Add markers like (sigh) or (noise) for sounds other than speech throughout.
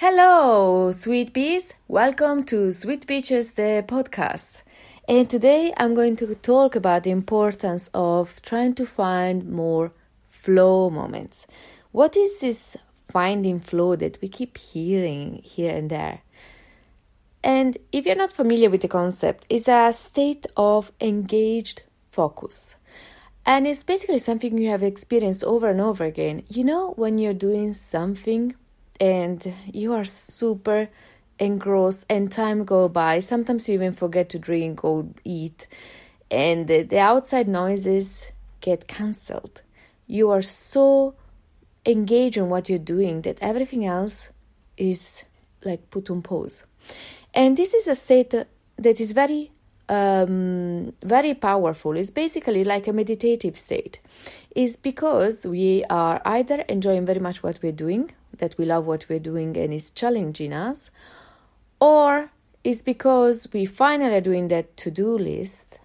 Hello, sweet peas. Welcome to Sweet Peaches, the podcast. And today I'm going to talk about the importance of trying to find more flow moments. What is this finding flow that we keep hearing here and there? And if you're not familiar with the concept, it's a state of engaged focus. And it's basically something you have experienced over and over again. You know, when you're doing something and you are super engrossed and time go by, sometimes you even forget to drink or eat, and the, outside noises get cancelled. You are so engaged in what you're doing that everything else is like put on pause. And this is a state that is very um, very powerful. It's basically like a meditative state. Is because we are either enjoying very much what we're doing, that we love what we're doing and is challenging us, or is because we finally are doing that to-do list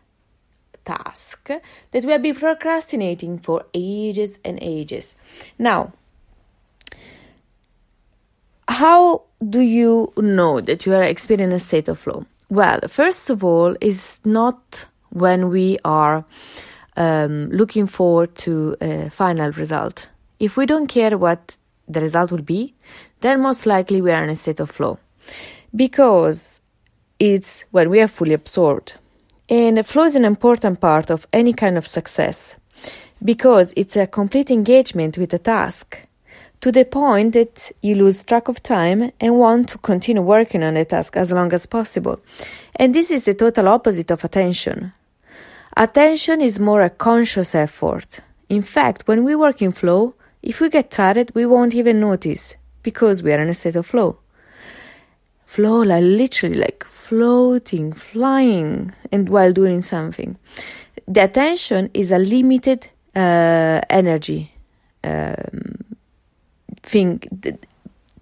task that we have been procrastinating for ages and ages. Now, how do you know that you are experiencing a state of flow? Well, first of all, it's not when we are um, looking forward to a final result. If we don't care what the result will be, then most likely we are in a state of flow because it's when we are fully absorbed. And flow is an important part of any kind of success because it's a complete engagement with the task to the point that you lose track of time and want to continue working on the task as long as possible. And this is the total opposite of attention. Attention is more a conscious effort. In fact, when we work in flow, if we get tired, we won't even notice because we are in a state of flow. Flow, like literally like floating, flying, and while doing something. The attention is a limited uh, energy. Um, thing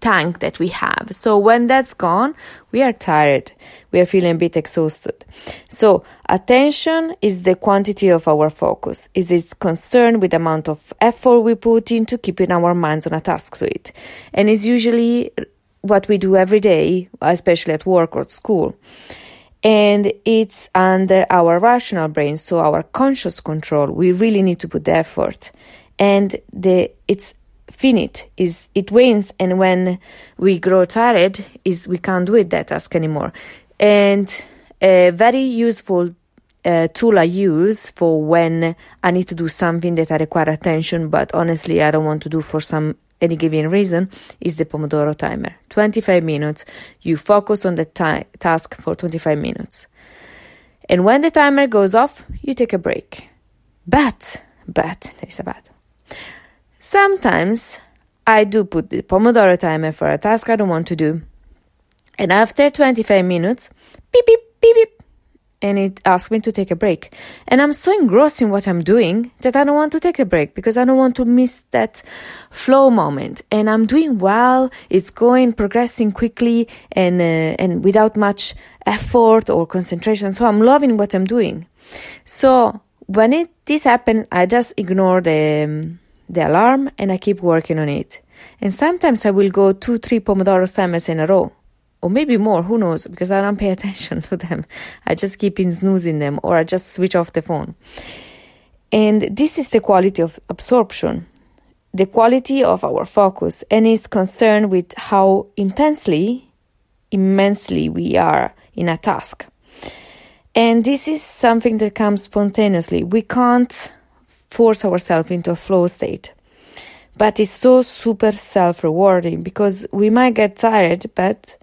tank that we have. So when that's gone, we are tired. We are feeling a bit exhausted. So attention is the quantity of our focus. Is concerned with the amount of effort we put into keeping our minds on a task to it. And it's usually what we do every day, especially at work or at school. And it's under our rational brain, so our conscious control. We really need to put the effort. And the it's finite is it wanes and when we grow tired is we can't do it that task anymore and a very useful uh, tool I use for when I need to do something that I require attention, but honestly I don't want to do for some any given reason is the Pomodoro timer. 25 minutes. You focus on the ta- task for 25 minutes. And when the timer goes off, you take a break. But, but, there is a but. Sometimes I do put the Pomodoro timer for a task I don't want to do. And after 25 minutes, beep, beep, beep, beep, and it asks me to take a break. And I'm so engrossed in what I'm doing that I don't want to take a break because I don't want to miss that flow moment. And I'm doing well. It's going, progressing quickly and, uh, and without much effort or concentration. So I'm loving what I'm doing. So when it, this happens, I just ignore the, um, the alarm and I keep working on it. And sometimes I will go two, three Pomodoro timers in a row, or maybe more, who knows, because I don't pay (laughs) attention to them. I just keep in snoozing them, or I just switch off the phone. And this is the quality of absorption, the quality of our focus, and is concerned with how intensely, immensely we are in a task. And this is something that comes spontaneously. We can't force ourselves into a flow state. But it's so super self rewarding because we might get tired, but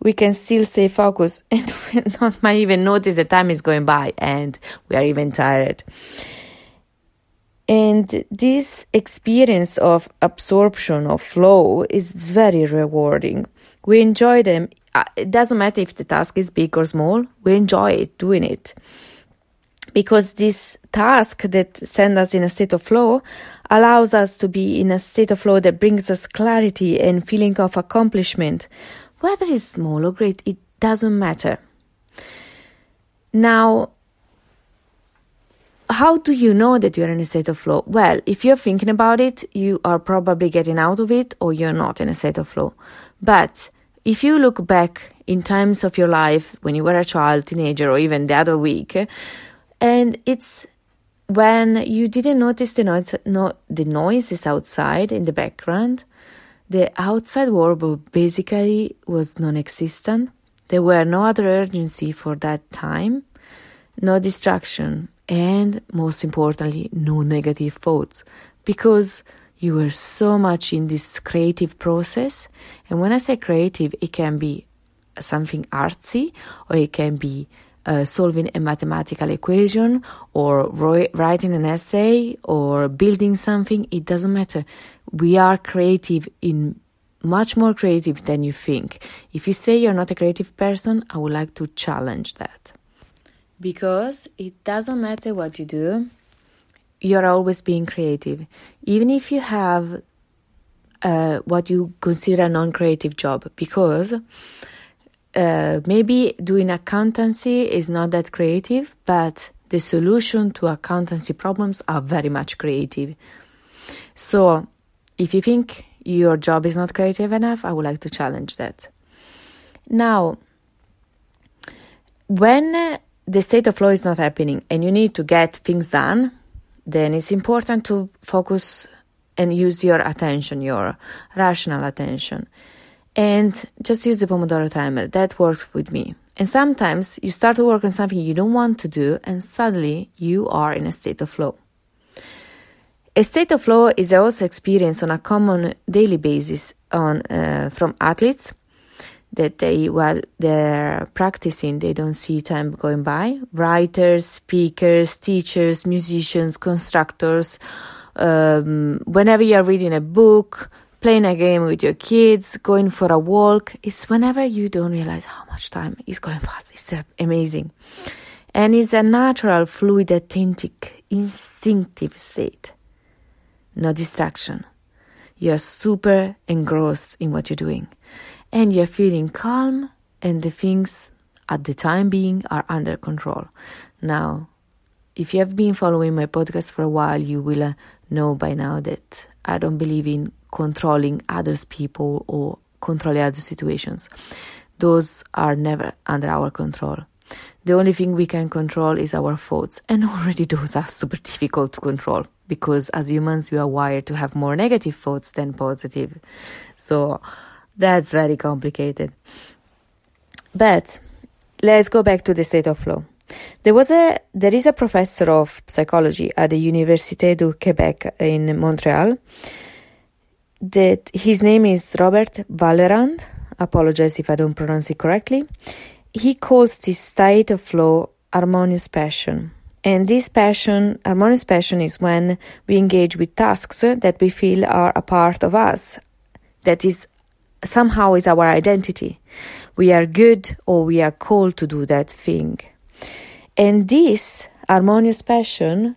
we can still stay focused (laughs) and we not might even notice the time is going by and we are even tired. And this experience of absorption of flow is very rewarding. We enjoy them. Uh, it doesn't matter if the task is big or small, we enjoy it doing it because this task that sends us in a state of flow allows us to be in a state of flow that brings us clarity and feeling of accomplishment. Whether it's small or great, it doesn't matter. Now, how do you know that you're in a state of flow? Well, if you're thinking about it, you are probably getting out of it or you're not in a state of flow. But if you look back in times of your life when you were a child, teenager, or even the other week, and it's when you didn't notice the noise, no, the noises outside in the background, the outside world basically was non-existent. There were no other urgency for that time, no distraction, and most importantly, no negative thoughts because you were so much in this creative process. And when I say creative, it can be something artsy or it can be uh, solving a mathematical equation or writing an essay or building something. It doesn't matter. We are creative in much more creative than you think. If you say you're not a creative person, I would like to challenge that. Because it doesn't matter what you do, you're always being creative. Even if you have uh, what you consider a non creative job, because uh, maybe doing accountancy is not that creative, but the solution to accountancy problems are very much creative. So, if you think your job is not creative enough, I would like to challenge that. Now, when the state of flow is not happening and you need to get things done, then it's important to focus and use your attention, your rational attention. And just use the Pomodoro timer. That works with me. And sometimes you start to work on something you don't want to do, and suddenly you are in a state of flow. A state of flow is also experienced on a common daily basis on uh, from athletes that they while they're practicing they don't see time going by writers speakers teachers musicians constructors um, whenever you're reading a book playing a game with your kids going for a walk. It's whenever you don't realize how much time is going fast. It's amazing. And it's a natural fluid authentic instinctive state. No distraction. You're super engrossed in what you're doing. And you're feeling calm and the things at the time being are under control. Now, if you have been following my podcast for a while, you will uh, know by now that I don't believe in controlling others people or controlling other situations. Those are never under our control. The only thing we can control is our thoughts, and (laughs) already those are super difficult to control because as humans we are wired to have more negative thoughts than positive. So that's very complicated. But let's go back to the state of flow. There was a there is a professor of psychology at the Université du Québec in Montreal. That his name is Robert Vallerand. Apologize if I don't pronounce it correctly. He calls this state of flow harmonious passion. And this passion, harmonious passion, is when we engage with tasks that we feel are a part of us, that is somehow is our identity. We are good or we are called to do that thing. And this harmonious passion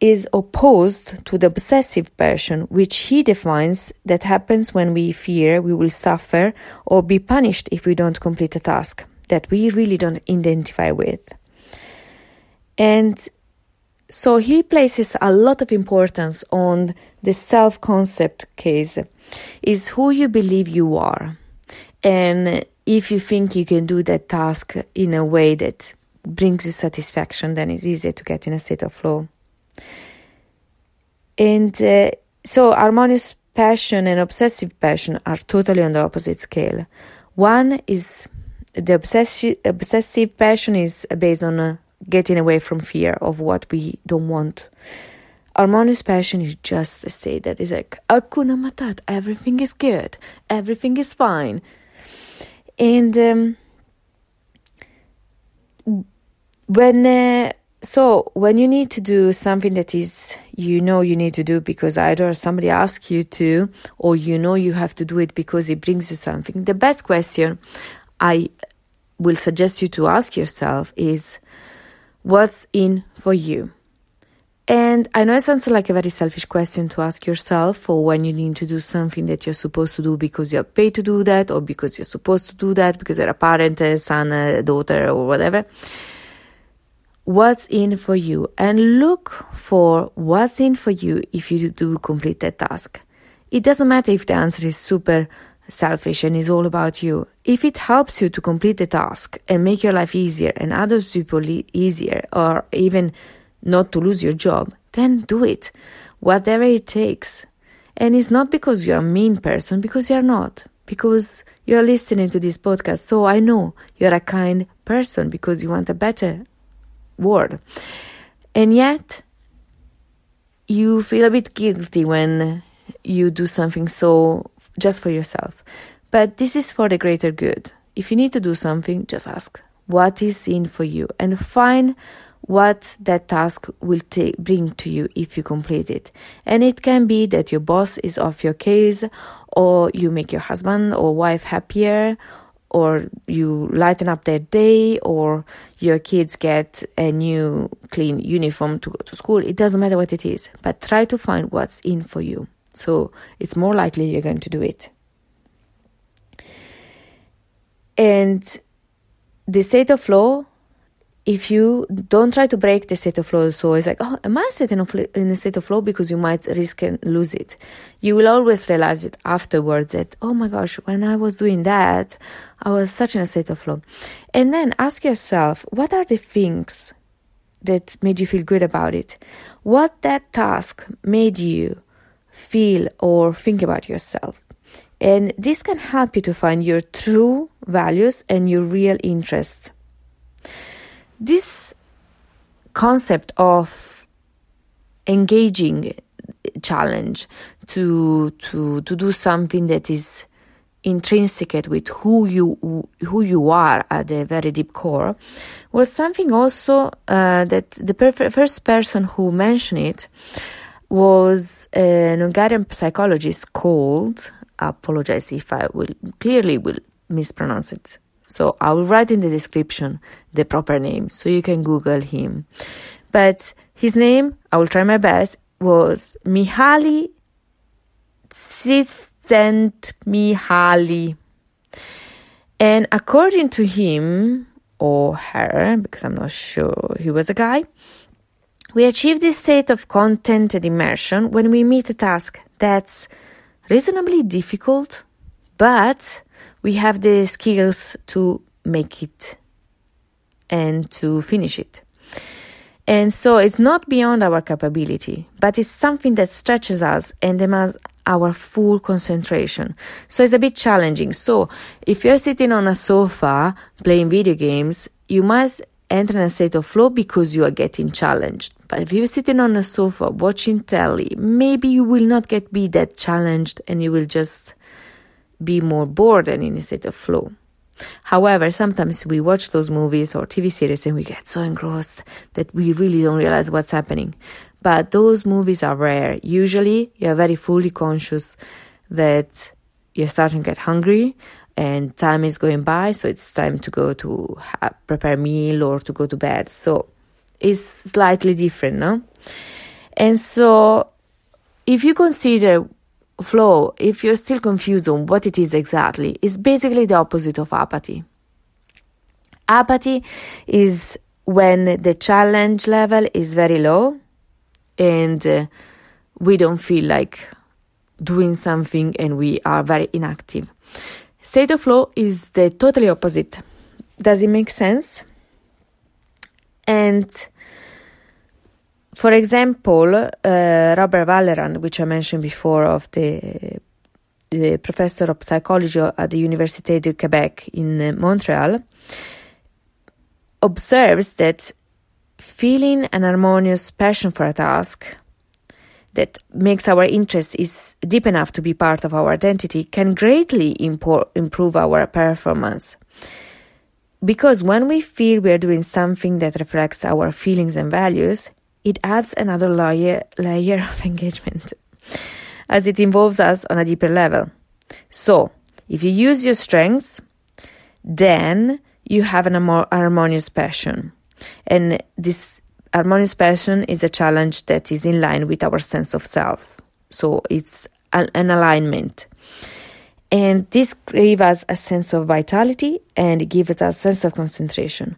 is opposed to the obsessive passion, which he defines that happens when we fear we will suffer or be punished if we don't complete a task that we really don't identify with. And so he places a lot of importance on the self concept case is who you believe you are. And if you think you can do that task in a way that brings you satisfaction, then it's easier to get in a state of flow. And uh, so, harmonious passion and obsessive passion are totally on the opposite scale. One is the obsessive, obsessive passion is based on uh, getting away from fear of what we don't want Harmonious passion is just a state that is like Hakuna Matata, everything is good, everything is fine. And um, when uh, so when you need to do something that is you know you need to do because either somebody asks you to or you know you have to do it because it brings you something the best question i will suggest you to ask yourself is what's in for you and I know it sounds like a very selfish question to ask yourself for when you need to do something that you're supposed to do because you're paid to do that or because you're supposed to do that because you're a parent, a son, a daughter, or whatever. What's in for you and look for what's in for you if you do complete that task. It doesn't matter if the answer is super selfish and is all about you. If it helps you to complete the task and make your life easier and other people easier or even not to lose your job, then do it. Whatever it takes. And it's not because you're a mean person, because you're not. Because you're listening to this podcast. So I know you're a kind person because you want a better world. And yet, you feel a bit guilty when you do something so just for yourself. But this is for the greater good. If you need to do something, just ask what is in for you and find what that task will take, bring to you if you complete it. And it can be that your boss is off your case, or you make your husband or wife happier, or you lighten up their day, or your kids get a new clean uniform to go to school. It doesn't matter what it is, but try to find what's in for you. So it's more likely you're going to do it. And the state of flow, if you don't try to break the state of flow, so it's like, oh, am I in a state of flow? Because you might risk and lose it. You will always realize it afterwards that, oh my gosh, when I was doing that, I was such in a state of flow. And then ask yourself, what are the things that made you feel good about it? What that task made you feel or think about yourself. And this can help you to find your true values and your real interests. This concept of engaging challenge to to to do something that is intrinsic with who you who you are at the very deep core was something also uh, that the first person who mentioned it was an Hungarian psychologist called, I apologize if I will clearly will mispronounce it. So I will write in the description the proper name so you can Google him. But his name, I will try my best, was Mihaly Csikszentmihalyi. And according to him or her, because I'm not sure he was a guy, we achieve this state of content and immersion when we meet a task that's reasonably difficult, but we have the skills to make it and to finish it. And so it's not beyond our capability, but it's something that stretches us and demands our full concentration. So it's a bit challenging. So if you're sitting on a sofa playing video games, you must enter in a state of flow because you are getting challenged. But if you're sitting on a sofa watching telly, maybe you will not get be that challenged and you will just be more bored and in a state of flow. However, sometimes we watch those movies or TV series and we get so engrossed that we really don't realize what's happening. But those movies are rare. Usually, you're very fully conscious that you're starting to get hungry and time is going by so it's time to go to have, prepare meal or to go to bed so it's slightly different no and so if you consider flow if you're still confused on what it is exactly it's basically the opposite of apathy apathy is when the challenge level is very low and uh, we don't feel like doing something and we are very inactive State of flow is the totally opposite. Does it make sense? And for example, uh, Robert Vallerand, which I mentioned before, of the, the professor of psychology at the Université de Quebec in uh, Montreal, observes that feeling an harmonious passion for a task that makes our interest is deep enough to be part of our identity can greatly impo- improve our performance. Because when we feel we are doing something that reflects our feelings and values, it adds another layer, layer of (laughs) engagement as it involves us on a deeper level. So, if you use your strengths, then you have an harmonious passion. And this harmonious passion is a challenge that is in line with our sense of self. So it's an alignment. And this gave us a sense of vitality and gave us a sense of concentration.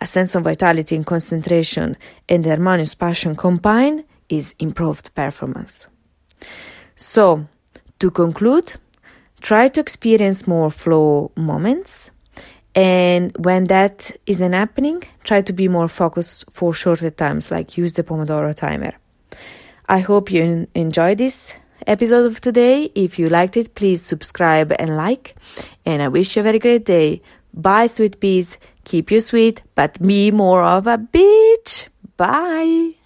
A sense of vitality and concentration and harmonious passion combined is improved performance. So, to conclude, try to experience more flow moments. And when that isn't happening, try to be more focused for shorter times, like use the Pomodoro timer. I hope you enjoy this episode of today. If you liked it, please subscribe and like. And I wish you a very great day. Bye, sweet peas. Keep you sweet, but be more of a bitch. Bye.